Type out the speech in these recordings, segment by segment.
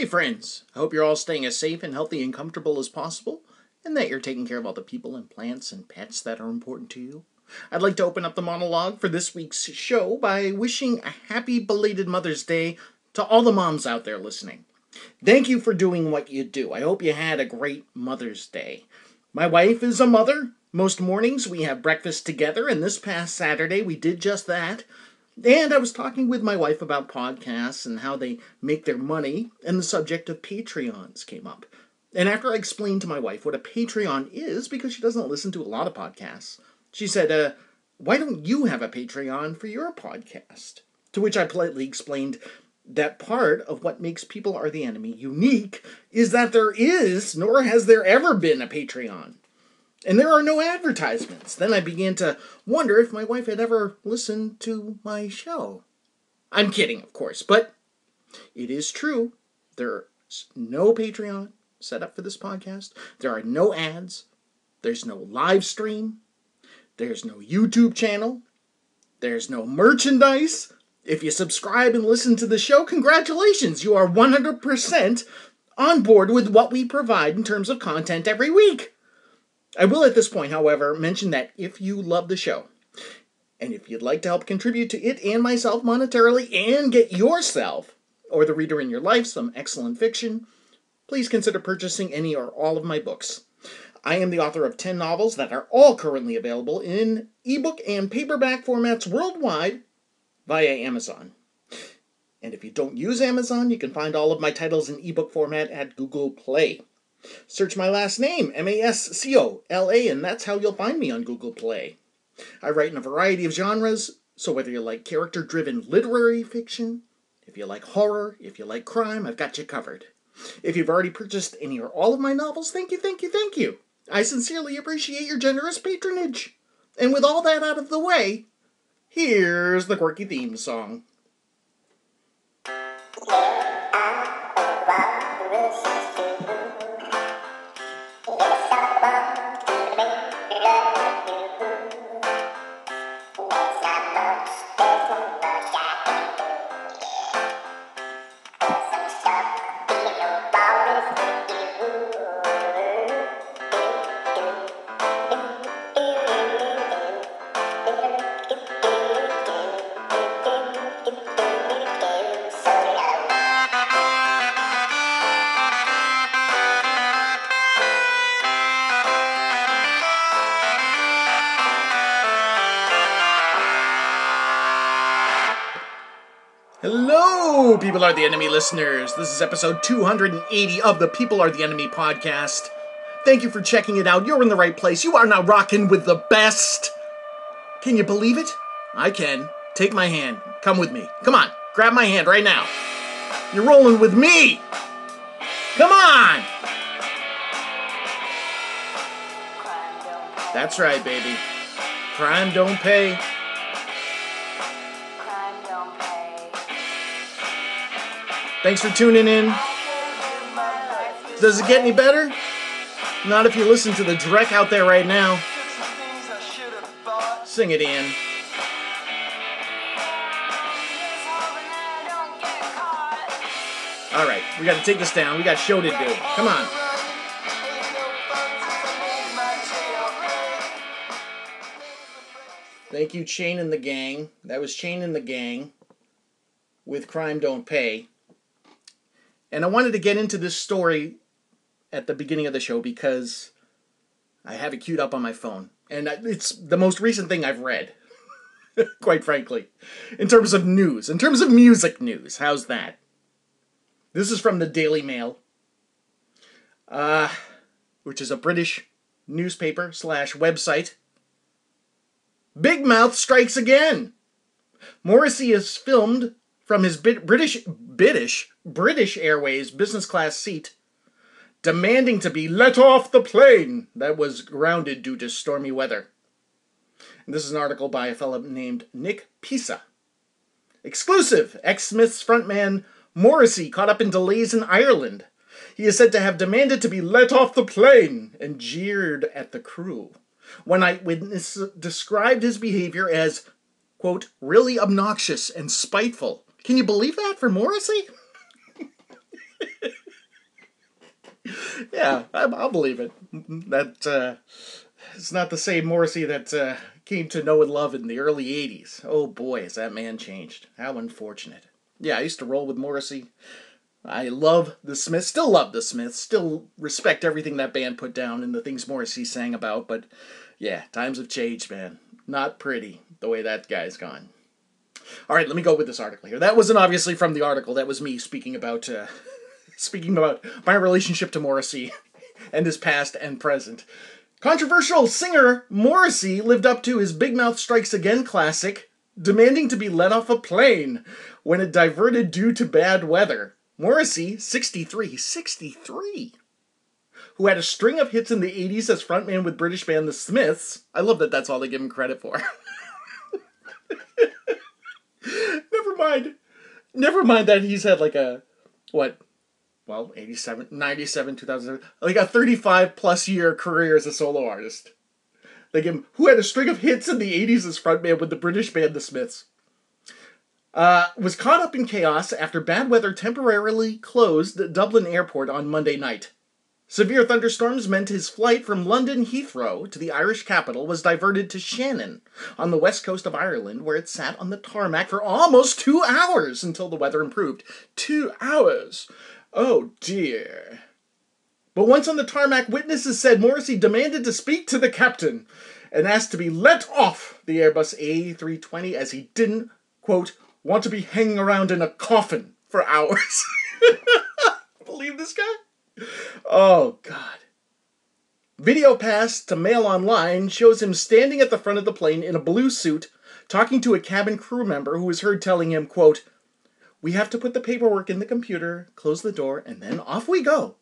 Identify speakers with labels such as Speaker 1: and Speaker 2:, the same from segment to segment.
Speaker 1: Hey, friends. I hope you're all staying as safe and healthy and comfortable as possible, and that you're taking care of all the people and plants and pets that are important to you. I'd like to open up the monologue for this week's show by wishing a happy belated Mother's Day to all the moms out there listening. Thank you for doing what you do. I hope you had a great Mother's Day. My wife is a mother. Most mornings we have breakfast together, and this past Saturday we did just that. And I was talking with my wife about podcasts and how they make their money, and the subject of Patreons came up. And after I explained to my wife what a Patreon is, because she doesn't listen to a lot of podcasts, she said, uh, Why don't you have a Patreon for your podcast? To which I politely explained that part of what makes People Are the Enemy unique is that there is, nor has there ever been, a Patreon. And there are no advertisements. Then I began to wonder if my wife had ever listened to my show. I'm kidding, of course, but it is true. There's no Patreon set up for this podcast. There are no ads. There's no live stream. There's no YouTube channel. There's no merchandise. If you subscribe and listen to the show, congratulations. You are 100% on board with what we provide in terms of content every week. I will at this point, however, mention that if you love the show, and if you'd like to help contribute to it and myself monetarily and get yourself or the reader in your life some excellent fiction, please consider purchasing any or all of my books. I am the author of 10 novels that are all currently available in ebook and paperback formats worldwide via Amazon. And if you don't use Amazon, you can find all of my titles in ebook format at Google Play. Search my last name, M A S C O L A, and that's how you'll find me on Google Play. I write in a variety of genres, so whether you like character driven literary fiction, if you like horror, if you like crime, I've got you covered. If you've already purchased any or all of my novels, thank you, thank you, thank you. I sincerely appreciate your generous patronage. And with all that out of the way, here's the quirky theme song. People Are the Enemy listeners. This is episode 280 of the People Are the Enemy podcast. Thank you for checking it out. You're in the right place. You are now rocking with the best. Can you believe it? I can. Take my hand. Come with me. Come on. Grab my hand right now. You're rolling with me. Come on. That's right, baby. Crime don't pay. Thanks for tuning in. Does it get any better? Not if you listen to the Drek out there right now. Sing it, Ian. All right, we got to take this down. We got show to do. Come on. Thank you, Chain and the Gang. That was Chain and the Gang with Crime Don't Pay. And I wanted to get into this story at the beginning of the show because I have it queued up on my phone. And it's the most recent thing I've read, quite frankly, in terms of news, in terms of music news. How's that? This is from the Daily Mail, uh, which is a British newspaper slash website. Big Mouth strikes again. Morrissey is filmed from his British British British Airways business class seat, demanding to be let off the plane that was grounded due to stormy weather. And this is an article by a fellow named Nick Pisa. Exclusive: Ex Smiths frontman Morrissey caught up in delays in Ireland. He is said to have demanded to be let off the plane and jeered at the crew. One eyewitness described his behavior as, quote, really obnoxious and spiteful. Can you believe that for Morrissey? yeah, I, will believe it. That uh, it's not the same Morrissey that uh, came to know and love in the early '80s. Oh boy, has that man changed! How unfortunate. Yeah, I used to roll with Morrissey. I love the Smiths, still love the Smiths, still respect everything that band put down and the things Morrissey sang about, but yeah, times have changed, man. Not pretty the way that guy's gone. All right, let me go with this article here. That wasn't obviously from the article. That was me speaking about uh, speaking about my relationship to Morrissey and his past and present. Controversial singer Morrissey lived up to his Big Mouth Strikes Again classic, demanding to be let off a plane when it diverted due to bad weather. Morrissey, 63, 63, who had a string of hits in the 80s as frontman with British band The Smiths. I love that that's all they give him credit for. Never mind. That he's had like a, what, well, 87, 97, 2007, like a 35 plus year career as a solo artist. Like him, who had a string of hits in the 80s as frontman with the British band The Smiths uh, was caught up in chaos after bad weather temporarily closed Dublin Airport on Monday night. Severe thunderstorms meant his flight from London Heathrow to the Irish capital was diverted to Shannon on the west coast of Ireland, where it sat on the tarmac for almost two hours until the weather improved. Two hours! Oh dear. But once on the tarmac, witnesses said Morrissey demanded to speak to the captain and asked to be let off the Airbus A320 as he didn't, quote, want to be hanging around in a coffin for hours. Believe this guy? Oh, God. Video passed to Mail Online shows him standing at the front of the plane in a blue suit, talking to a cabin crew member who was heard telling him, quote, We have to put the paperwork in the computer, close the door, and then off we go.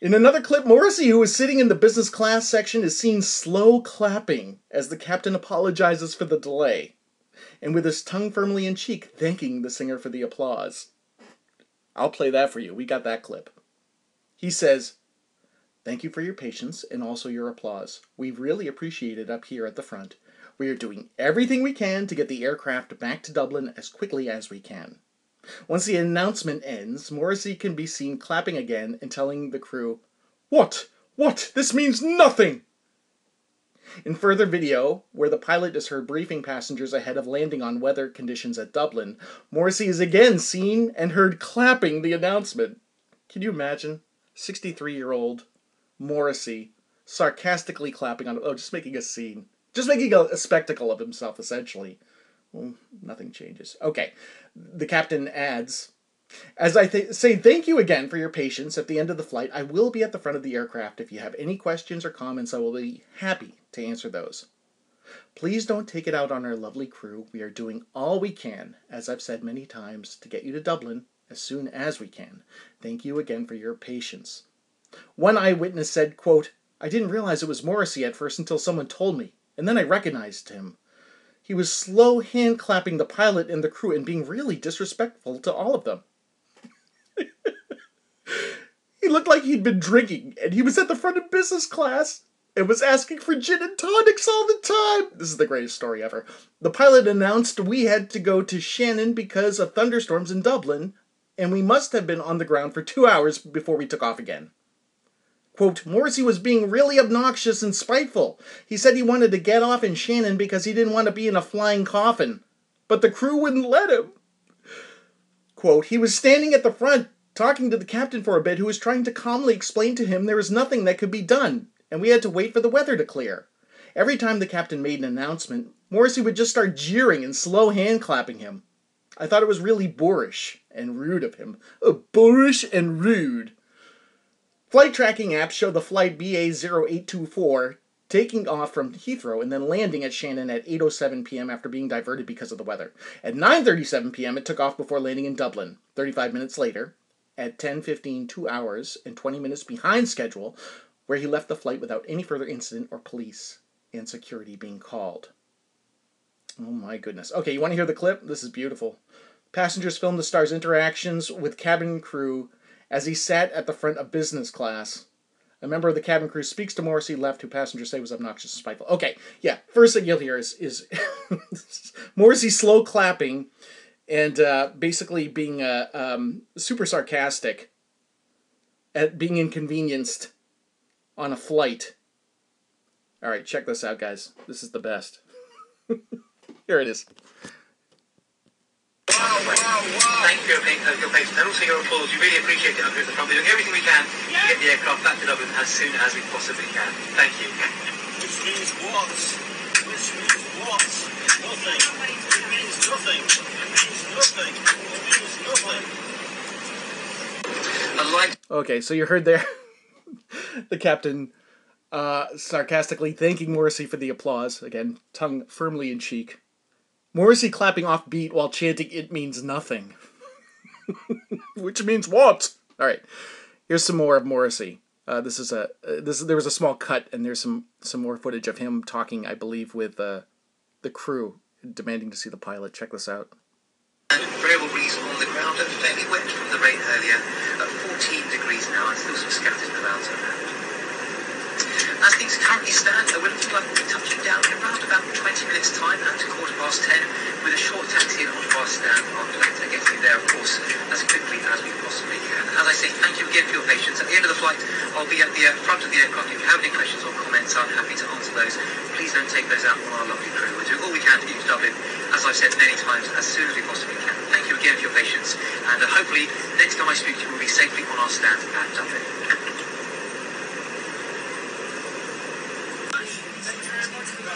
Speaker 1: In another clip, Morrissey, who is sitting in the business class section, is seen slow clapping as the captain apologizes for the delay, and with his tongue firmly in cheek, thanking the singer for the applause. I'll play that for you. We got that clip. He says, Thank you for your patience and also your applause. We really appreciate it up here at the front. We are doing everything we can to get the aircraft back to Dublin as quickly as we can. Once the announcement ends, Morrissey can be seen clapping again and telling the crew, What? What? This means nothing! In further video, where the pilot is heard briefing passengers ahead of landing on weather conditions at Dublin, Morrissey is again seen and heard clapping the announcement. Can you imagine? 63 year old Morrissey sarcastically clapping on, oh, just making a scene. Just making a, a spectacle of himself, essentially. Well, nothing changes. Okay. The captain adds, as I th- say thank you again for your patience at the end of the flight, I will be at the front of the aircraft. If you have any questions or comments, I will be happy to answer those. Please don't take it out on our lovely crew. We are doing all we can, as I've said many times, to get you to Dublin as soon as we can. Thank you again for your patience. One eyewitness said, quote, I didn't realize it was Morrissey at first until someone told me, and then I recognized him. He was slow hand clapping the pilot and the crew and being really disrespectful to all of them. he looked like he'd been drinking and he was at the front of business class and was asking for gin and tonics all the time. This is the greatest story ever. The pilot announced we had to go to Shannon because of thunderstorms in Dublin, and we must have been on the ground for two hours before we took off again. Quote, Morrissey was being really obnoxious and spiteful. He said he wanted to get off in Shannon because he didn't want to be in a flying coffin. But the crew wouldn't let him. Quote, he was standing at the front talking to the captain for a bit who was trying to calmly explain to him there was nothing that could be done, and we had to wait for the weather to clear. Every time the captain made an announcement, Morrissey would just start jeering and slow hand clapping him. I thought it was really boorish and rude of him. Oh, boorish and rude. Flight tracking apps show the flight BA0824 taking off from Heathrow and then landing at Shannon at 8:07 p.m. after being diverted because of the weather. At 9:37 p.m. it took off before landing in Dublin. 35 minutes later, at 10:15, 2 hours and 20 minutes behind schedule, where he left the flight without any further incident or police and security being called. Oh my goodness. Okay, you want to hear the clip? This is beautiful. Passengers filmed the star's interactions with cabin crew as he sat at the front of business class. A member of the cabin crew speaks to Morrissey left, who passengers say was obnoxious and spiteful. Okay, yeah. First thing you'll hear is is Morrissey slow clapping and uh, basically being uh, um, super sarcastic at being inconvenienced on a flight. All right, check this out, guys. This is the best. Here it is.
Speaker 2: Thank you for your, your patience and also your applause. We really appreciate it up here at the front. We're doing everything we can to get the aircraft back to Dublin as soon as we possibly can. Thank you.
Speaker 3: Which means what? Which means what? Nothing. It means nothing. It means nothing. It means nothing.
Speaker 2: Like
Speaker 1: Okay, so you heard there the captain uh, sarcastically thanking Morrissey for the applause. Again, tongue firmly in cheek. Morrissey clapping off beat while chanting, It means nothing. Which means what? All right, here's some more of Morrissey. Uh, this is a uh, this there was a small cut and there's some some more footage of him talking, I believe, with uh, the crew demanding to see the pilot. Check this out.
Speaker 2: variable breeze on the ground and fairly wet from the rain earlier. At 14 degrees now and still some scattered clouds. As things currently stand, we're looking like we'll be touching down in around about 20 minutes' time at quarter past 10 with a short taxi and onto our stand. Our plan to get you there, of course, as quickly as we possibly can. As I say, thank you again for your patience. At the end of the flight, I'll be at the uh, front of the aircraft. If you have any questions or comments, I'm happy to answer those. Please don't take those out on our lovely crew. We're doing all we can to use Dublin, as I've said many times, as soon as we possibly can. Thank you again for your patience, and uh, hopefully, next time I speak to you, we'll be safely on our stand at Dublin.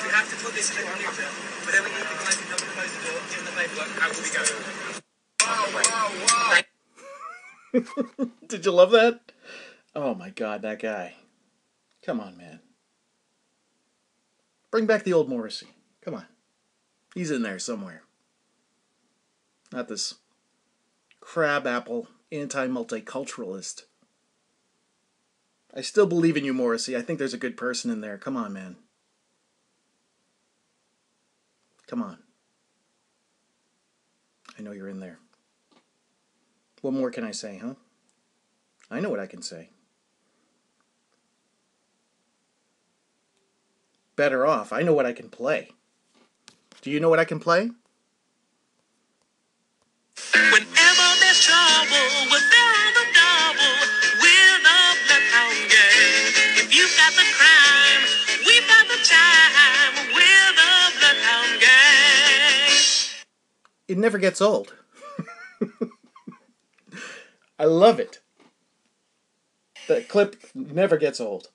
Speaker 3: We have to put this clip on YouTube. Whenever you guys come and close the door, give them the paperwork, out we go.
Speaker 1: Did you love that? Oh my god, that guy. Come on, man. Bring back the old Morrissey. Come on. He's in there somewhere. Not this crabapple anti multiculturalist. I still believe in you, Morrissey. I think there's a good person in there. Come on, man. Come on. I know you're in there. What more can I say, huh? I know what I can say. Better off. I know what I can play. Do you know what I can play? It never gets old. I love it. That clip never gets old.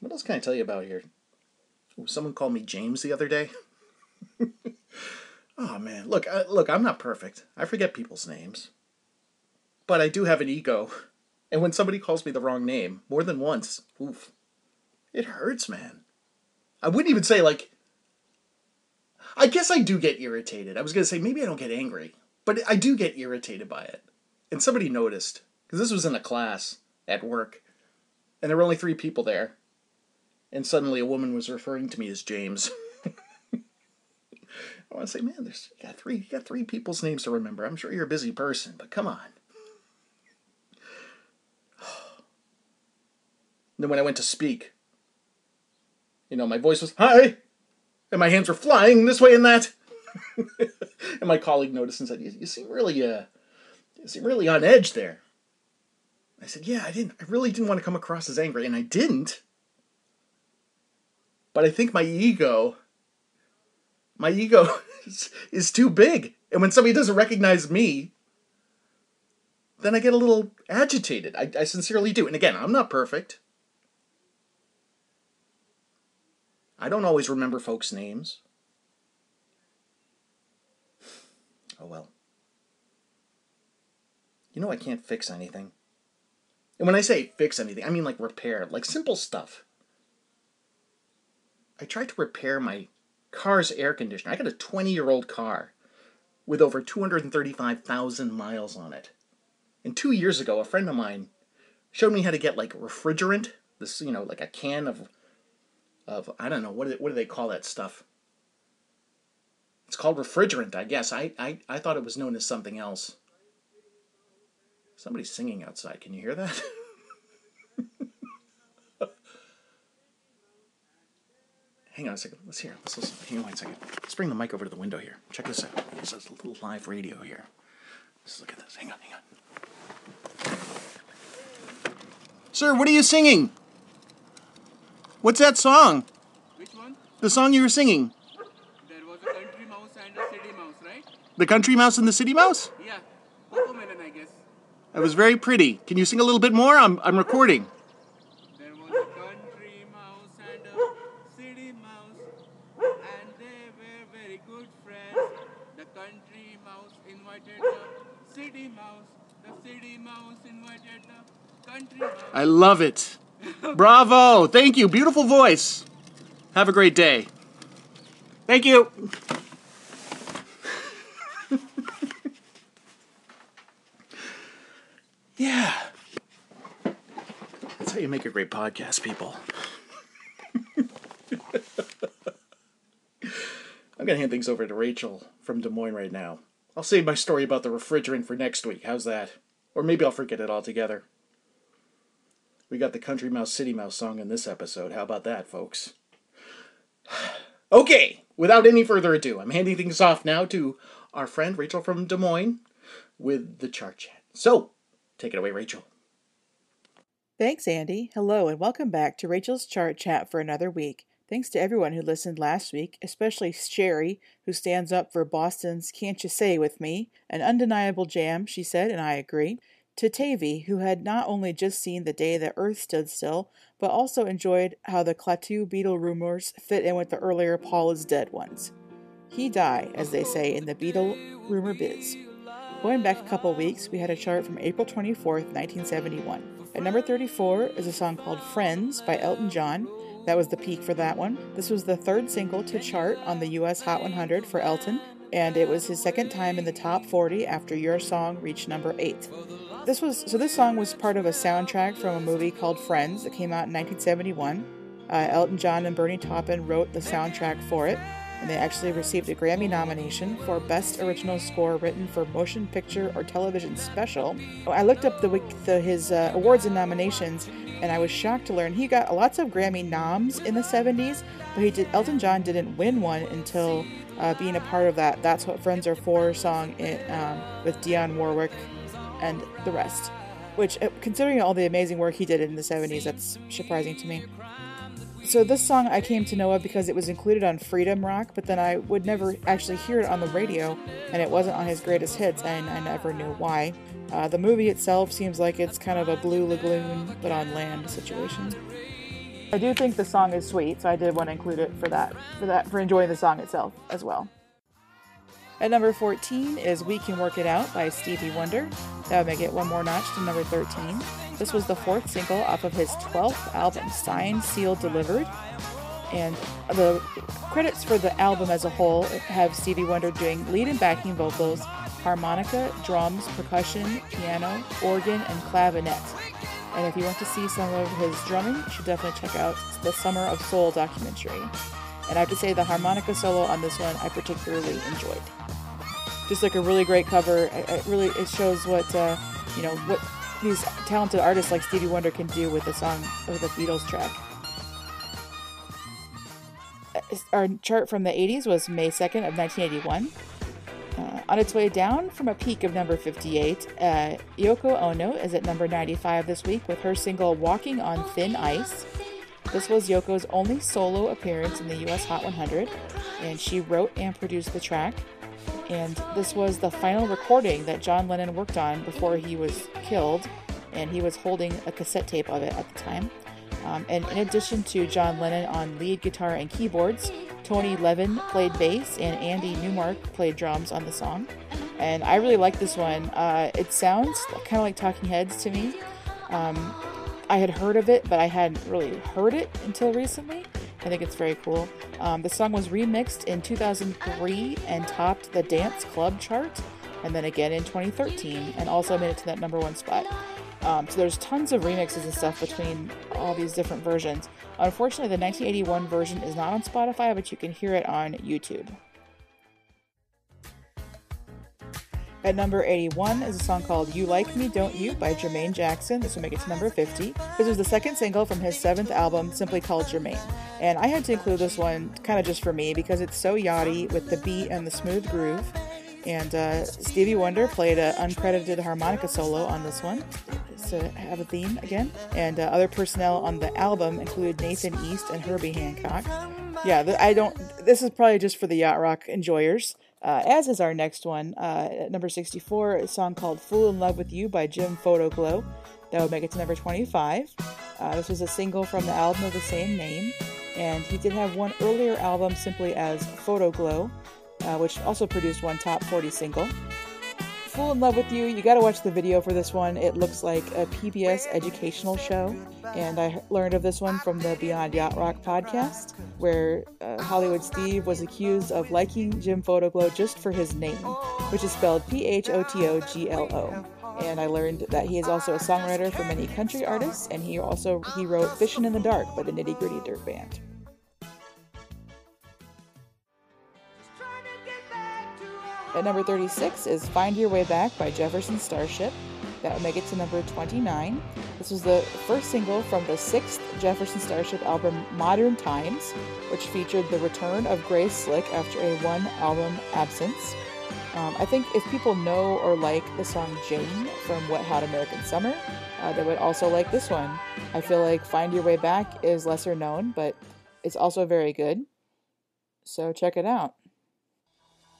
Speaker 1: What else can I tell you about here? Ooh, someone called me James the other day. oh man, look, I, look, I'm not perfect. I forget people's names, but I do have an ego, and when somebody calls me the wrong name more than once, oof, it hurts, man. I wouldn't even say like. I guess I do get irritated. I was gonna say maybe I don't get angry, but I do get irritated by it. And somebody noticed because this was in a class at work, and there were only three people there, and suddenly a woman was referring to me as James. I want to say, man, there's you got three, you got three people's names to remember. I'm sure you're a busy person, but come on. then when I went to speak, you know, my voice was hi, and my hands were flying this way and that. and my colleague noticed and said, "You, you seem really, uh, you seem really on edge there." I said, "Yeah, I didn't. I really didn't want to come across as angry, and I didn't. But I think my ego, my ego, is, is too big, and when somebody doesn't recognize me." Then I get a little agitated. I, I sincerely do. And again, I'm not perfect. I don't always remember folks' names. Oh well. You know I can't fix anything. And when I say fix anything, I mean like repair, like simple stuff. I tried to repair my car's air conditioner. I got a 20 year old car with over 235,000 miles on it. And two years ago, a friend of mine showed me how to get like refrigerant, this, you know, like a can of of I don't know what do, what do they call that stuff? It's called refrigerant, I guess. I, I I thought it was known as something else. Somebody's singing outside. Can you hear that? hang on a second. Let's hear. Let's listen. Hang on one second. Let's bring the mic over to the window here. Check this out. This is a little live radio here. Let's look at this. Hang on, hang on. Sir, what are you singing? What's that song?
Speaker 4: Which one?
Speaker 1: The song you were singing?
Speaker 4: There was a country mouse and a city mouse, right?
Speaker 1: The Country Mouse and the City Mouse?
Speaker 4: Yeah. Cocomelon, I guess.
Speaker 1: That was very pretty. Can you sing a little bit more? I'm, I'm recording.
Speaker 4: There was a country mouse and a city mouse, and they were very good friends. The country mouse invited the city mouse. The city mouse invited the country mouse.
Speaker 1: I love it. Bravo. Thank you. Beautiful voice. Have a great day. Thank you. yeah. That's how you make a great podcast, people. I'm going to hand things over to Rachel from Des Moines right now. I'll save my story about the refrigerant for next week. How's that? Or maybe I'll forget it altogether. We got the Country Mouse City Mouse song in this episode. How about that, folks? okay, without any further ado, I'm handing things off now to our friend Rachel from Des Moines with the chart chat. So, take it away, Rachel.
Speaker 5: Thanks, Andy. Hello, and welcome back to Rachel's Chart Chat for another week. Thanks to everyone who listened last week, especially Sherry, who stands up for Boston's Can't You Say with me, an undeniable jam, she said, and I agree. To Tavy, who had not only just seen the day the Earth stood still, but also enjoyed how the Klaatu Beatle rumors fit in with the earlier Paul is Dead ones. He die, as they say in the Beatle rumor biz. Going back a couple weeks, we had a chart from April 24th, 1971. At number 34 is a song called Friends by Elton John. That was the peak for that one. This was the third single to chart on the US Hot 100 for Elton, and it was his second time in the top 40 after Your Song reached number 8. This was so this song was part of a soundtrack from a movie called Friends that came out in 1971. Uh, Elton John and Bernie Taupin wrote the soundtrack for it, and they actually received a Grammy nomination for Best Original Score written for Motion Picture or Television Special. I looked up the, the his uh, awards and nominations, and I was shocked to learn he got lots of Grammy noms in the 70s, but he did. Elton John didn't win one until uh, being a part of that "That's What Friends Are For" song um, with Dionne Warwick and the rest. Which, uh, considering all the amazing work he did in the 70s, that's surprising to me. So this song I came to know of because it was included on Freedom Rock, but then I would never actually hear it on the radio, and it wasn't on his greatest hits, and I never knew why. Uh, the movie itself seems like it's kind of a Blue Lagoon, but on land situation. I do think the song is sweet, so I did want to include it for that, for that, for enjoying the song itself as well. At number 14 is We Can Work It Out by Stevie Wonder. That would make it one more notch to number 13. This was the fourth single off of his 12th album, Signed, Sealed, Delivered. And the credits for the album as a whole have Stevie Wonder doing lead and backing vocals, harmonica, drums, percussion, piano, organ, and clavinet. And if you want to see some of his drumming, you should definitely check out the Summer of Soul documentary. And I have to say, the harmonica solo on this one I particularly enjoyed. Just like a really great cover. It it really it shows what uh, you know what these talented artists like Stevie Wonder can do with a song with a Beatles track. Our chart from the 80s was May 2nd of 1981. Uh, on its way down from a peak of number 58, uh, Yoko Ono is at number 95 this week with her single Walking on Thin Ice. This was Yoko's only solo appearance in the US Hot 100, and she wrote and produced the track. And this was the final recording that John Lennon worked on before he was killed, and he was holding a cassette tape of it at the time. Um, and in addition to John Lennon on lead guitar and keyboards, Tony Levin played bass and Andy Newmark played drums on the song. And I really like this one. Uh, it sounds kind of like Talking Heads to me. Um, I had heard of it, but I hadn't really heard it until recently. I think it's very cool. Um, the song was remixed in 2003 and topped the Dance Club chart, and then again in 2013, and also made it to that number one spot. Um, so there's tons of remixes and stuff between all these different versions. Unfortunately, the 1981 version is not on Spotify, but you can hear it on YouTube. At number 81 is a song called You Like Me, Don't You by Jermaine Jackson. This will make it to number 50. This was the second single from his seventh album, simply called Jermaine. And I had to include this one kind of just for me because it's so yachty with the beat and the smooth groove. And uh, Stevie Wonder played an uncredited harmonica solo on this one to have a theme again. And uh, other personnel on the album include Nathan East and Herbie Hancock. Yeah, th- I don't. This is probably just for the yacht rock enjoyers. Uh, as is our next one, uh, number 64, a song called Fool in Love with You by Jim Photoglo. That would make it to number 25. Uh, this was a single from the album of the same name, and he did have one earlier album simply as Photoglo, uh, which also produced one top 40 single. Fool in Love with You, you gotta watch the video for this one. It looks like a PBS educational show, and I learned of this one from the Beyond Yacht Rock podcast, where uh, Hollywood Steve was accused of liking Jim Photoglo just for his name, which is spelled P H O T O G L O and I learned that he is also a songwriter for many country artists, and he also he wrote "Fishing in the Dark" by the Nitty Gritty Dirt Band. At number 36 is Find Your Way Back by Jefferson Starship. That would make it to number 29. This was the first single from the sixth Jefferson Starship album, Modern Times, which featured the return of Grace Slick after a one album absence. Um, I think if people know or like the song Jane from Wet Hot American Summer, uh, they would also like this one. I feel like Find Your Way Back is lesser known, but it's also very good. So check it out.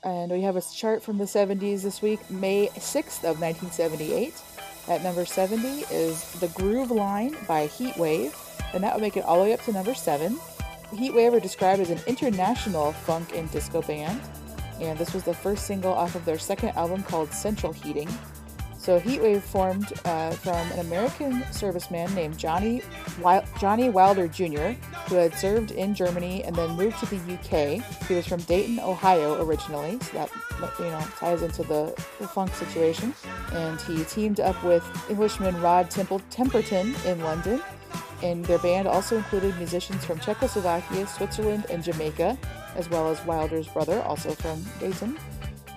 Speaker 5: And we have a chart from the 70s this week, May 6th of 1978. At number 70 is The Groove Line by Heatwave, and that would make it all the way up to number 7. Heatwave are described as an international funk and disco band and this was the first single off of their second album called Central Heating. So Heatwave formed uh, from an American serviceman named Johnny Johnny Wilder Jr., who had served in Germany and then moved to the UK. He was from Dayton, Ohio originally, so that you know ties into the, the funk situation. And he teamed up with Englishman Rod Temple Temperton in London. And their band also included musicians from Czechoslovakia, Switzerland, and Jamaica, as well as Wilder's brother, also from Dayton.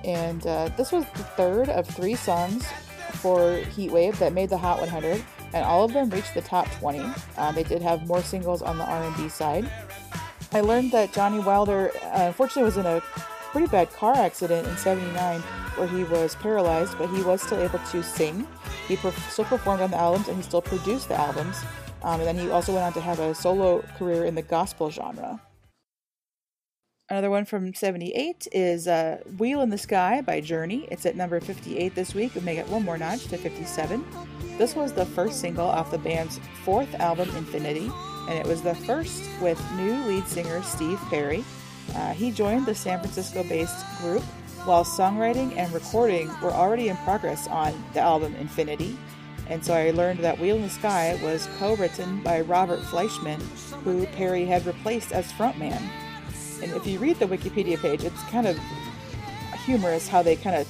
Speaker 5: And uh, this was the third of three songs for Heatwave that made the Hot 100, and all of them reached the top 20. Uh, they did have more singles on the R&B side. I learned that Johnny Wilder, uh, unfortunately, was in a pretty bad car accident in '79 where he was paralyzed, but he was still able to sing. He still performed on the albums, and he still produced the albums. Um, and then he also went on to have a solo career in the gospel genre. Another one from 78 is uh, Wheel in the Sky by Journey. It's at number 58 this week. We make it one more notch to 57. This was the first single off the band's fourth album, Infinity, and it was the first with new lead singer Steve Perry. Uh, he joined the San Francisco based group while songwriting and recording were already in progress on the album Infinity. And so I learned that Wheel in the Sky was co written by Robert Fleischman, who Perry had replaced as frontman. And if you read the Wikipedia page, it's kind of humorous how they kind of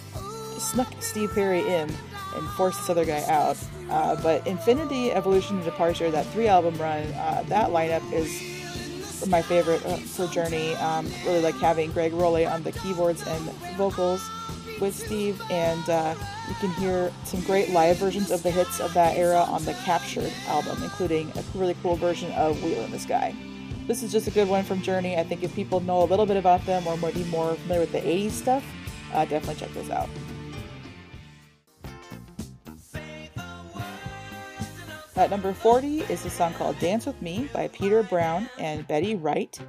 Speaker 5: snuck Steve Perry in and forced this other guy out. Uh, but Infinity, Evolution, and Departure, that three album run, uh, that lineup is my favorite uh, for Journey. Um, really like having Greg Rolie on the keyboards and vocals with Steve, and uh, you can hear some great live versions of the hits of that era on the Captured album, including a really cool version of Wheel in the Sky this is just a good one from Journey. I think if people know a little bit about them or maybe more familiar with the 80s stuff, uh, definitely check this out. At number 40 is the song called Dance With Me by Peter Brown and Betty Wright.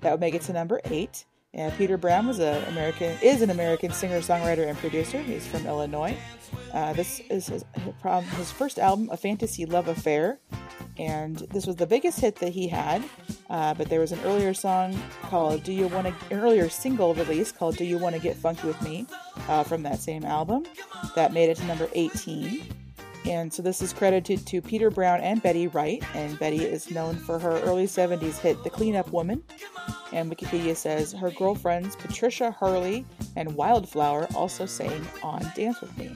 Speaker 5: That would make it to number 8. And Peter Brown was a American is an American singer, songwriter, and producer. He's from Illinois. Uh, this is his, his first album, A Fantasy Love Affair, and this was the biggest hit that he had. Uh, but there was an earlier song called "Do You Want to," an earlier single release called "Do You Want to Get Funky with Me" uh, from that same album that made it to number 18. And so this is credited to Peter Brown and Betty Wright, and Betty is known for her early 70s hit "The Cleanup Woman." And Wikipedia says her girlfriends Patricia Hurley and Wildflower also sang on "Dance with Me."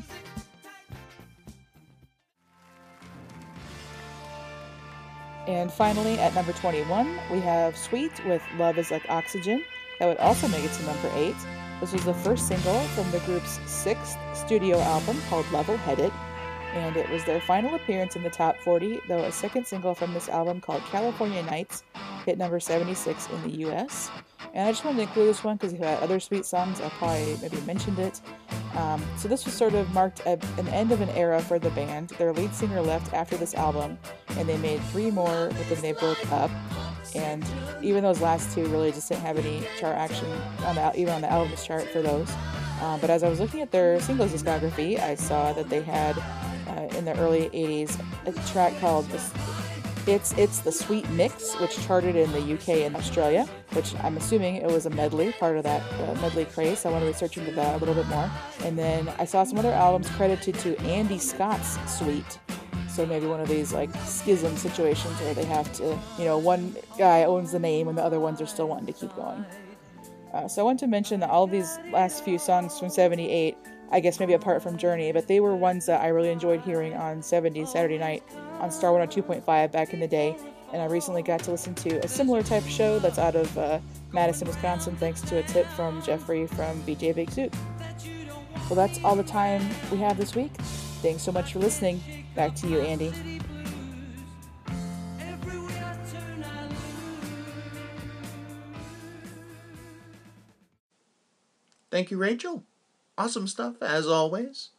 Speaker 5: And finally, at number 21, we have Sweet with Love is Like Oxygen. That would also make it to number 8. This was the first single from the group's sixth studio album called Level Headed, and it was their final appearance in the top 40, though a second single from this album called California Nights hit number 76 in the US. And I just wanted to include this one because if he had other sweet songs. I probably maybe mentioned it. Um, so this was sort of marked a, an end of an era for the band. Their lead singer left after this album, and they made three more, but then they broke up. And even those last two really just didn't have any chart action on the, even on the albums chart for those. Uh, but as I was looking at their singles discography, I saw that they had uh, in the early 80s a track called it's it's the Sweet Mix, which charted in the UK and Australia, which I'm assuming it was a medley, part of that uh, medley craze. I want to research into that a little bit more. And then I saw some other albums credited to Andy Scott's Sweet. So maybe one of these like schism situations where they have to, you know, one guy owns the name and the other ones are still wanting to keep going. Uh, so I want to mention that all these last few songs from 78 I guess maybe apart from Journey, but they were ones that I really enjoyed hearing on 70s Saturday night on Star 102.5 back in the day. And I recently got to listen to a similar type show that's out of uh, Madison, Wisconsin, thanks to a tip from Jeffrey from BJ Big Suit. Well, that's all the time we have this week. Thanks so much for listening. Back to you, Andy.
Speaker 1: Thank you, Rachel. Awesome stuff, as always.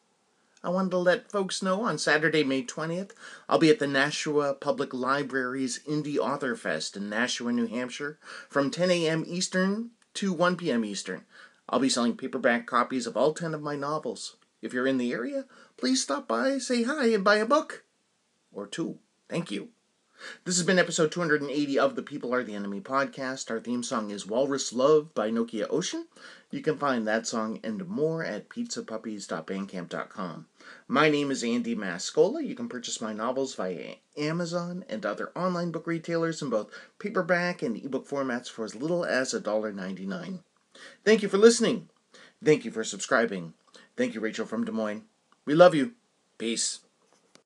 Speaker 1: I wanted to let folks know on Saturday, May 20th, I'll be at the Nashua Public Library's Indie Author Fest in Nashua, New Hampshire from 10 a.m. Eastern to 1 p.m. Eastern. I'll be selling paperback copies of all 10 of my novels. If you're in the area, please stop by, say hi, and buy a book. Or two. Thank you. This has been episode 280 of the People Are the Enemy podcast. Our theme song is Walrus Love by Nokia Ocean. You can find that song and more at pizzapuppies.bandcamp.com. My name is Andy Mascola. You can purchase my novels via Amazon and other online book retailers in both paperback and ebook formats for as little as $1.99. Thank you for listening. Thank you for subscribing. Thank you, Rachel from Des Moines. We love you. Peace.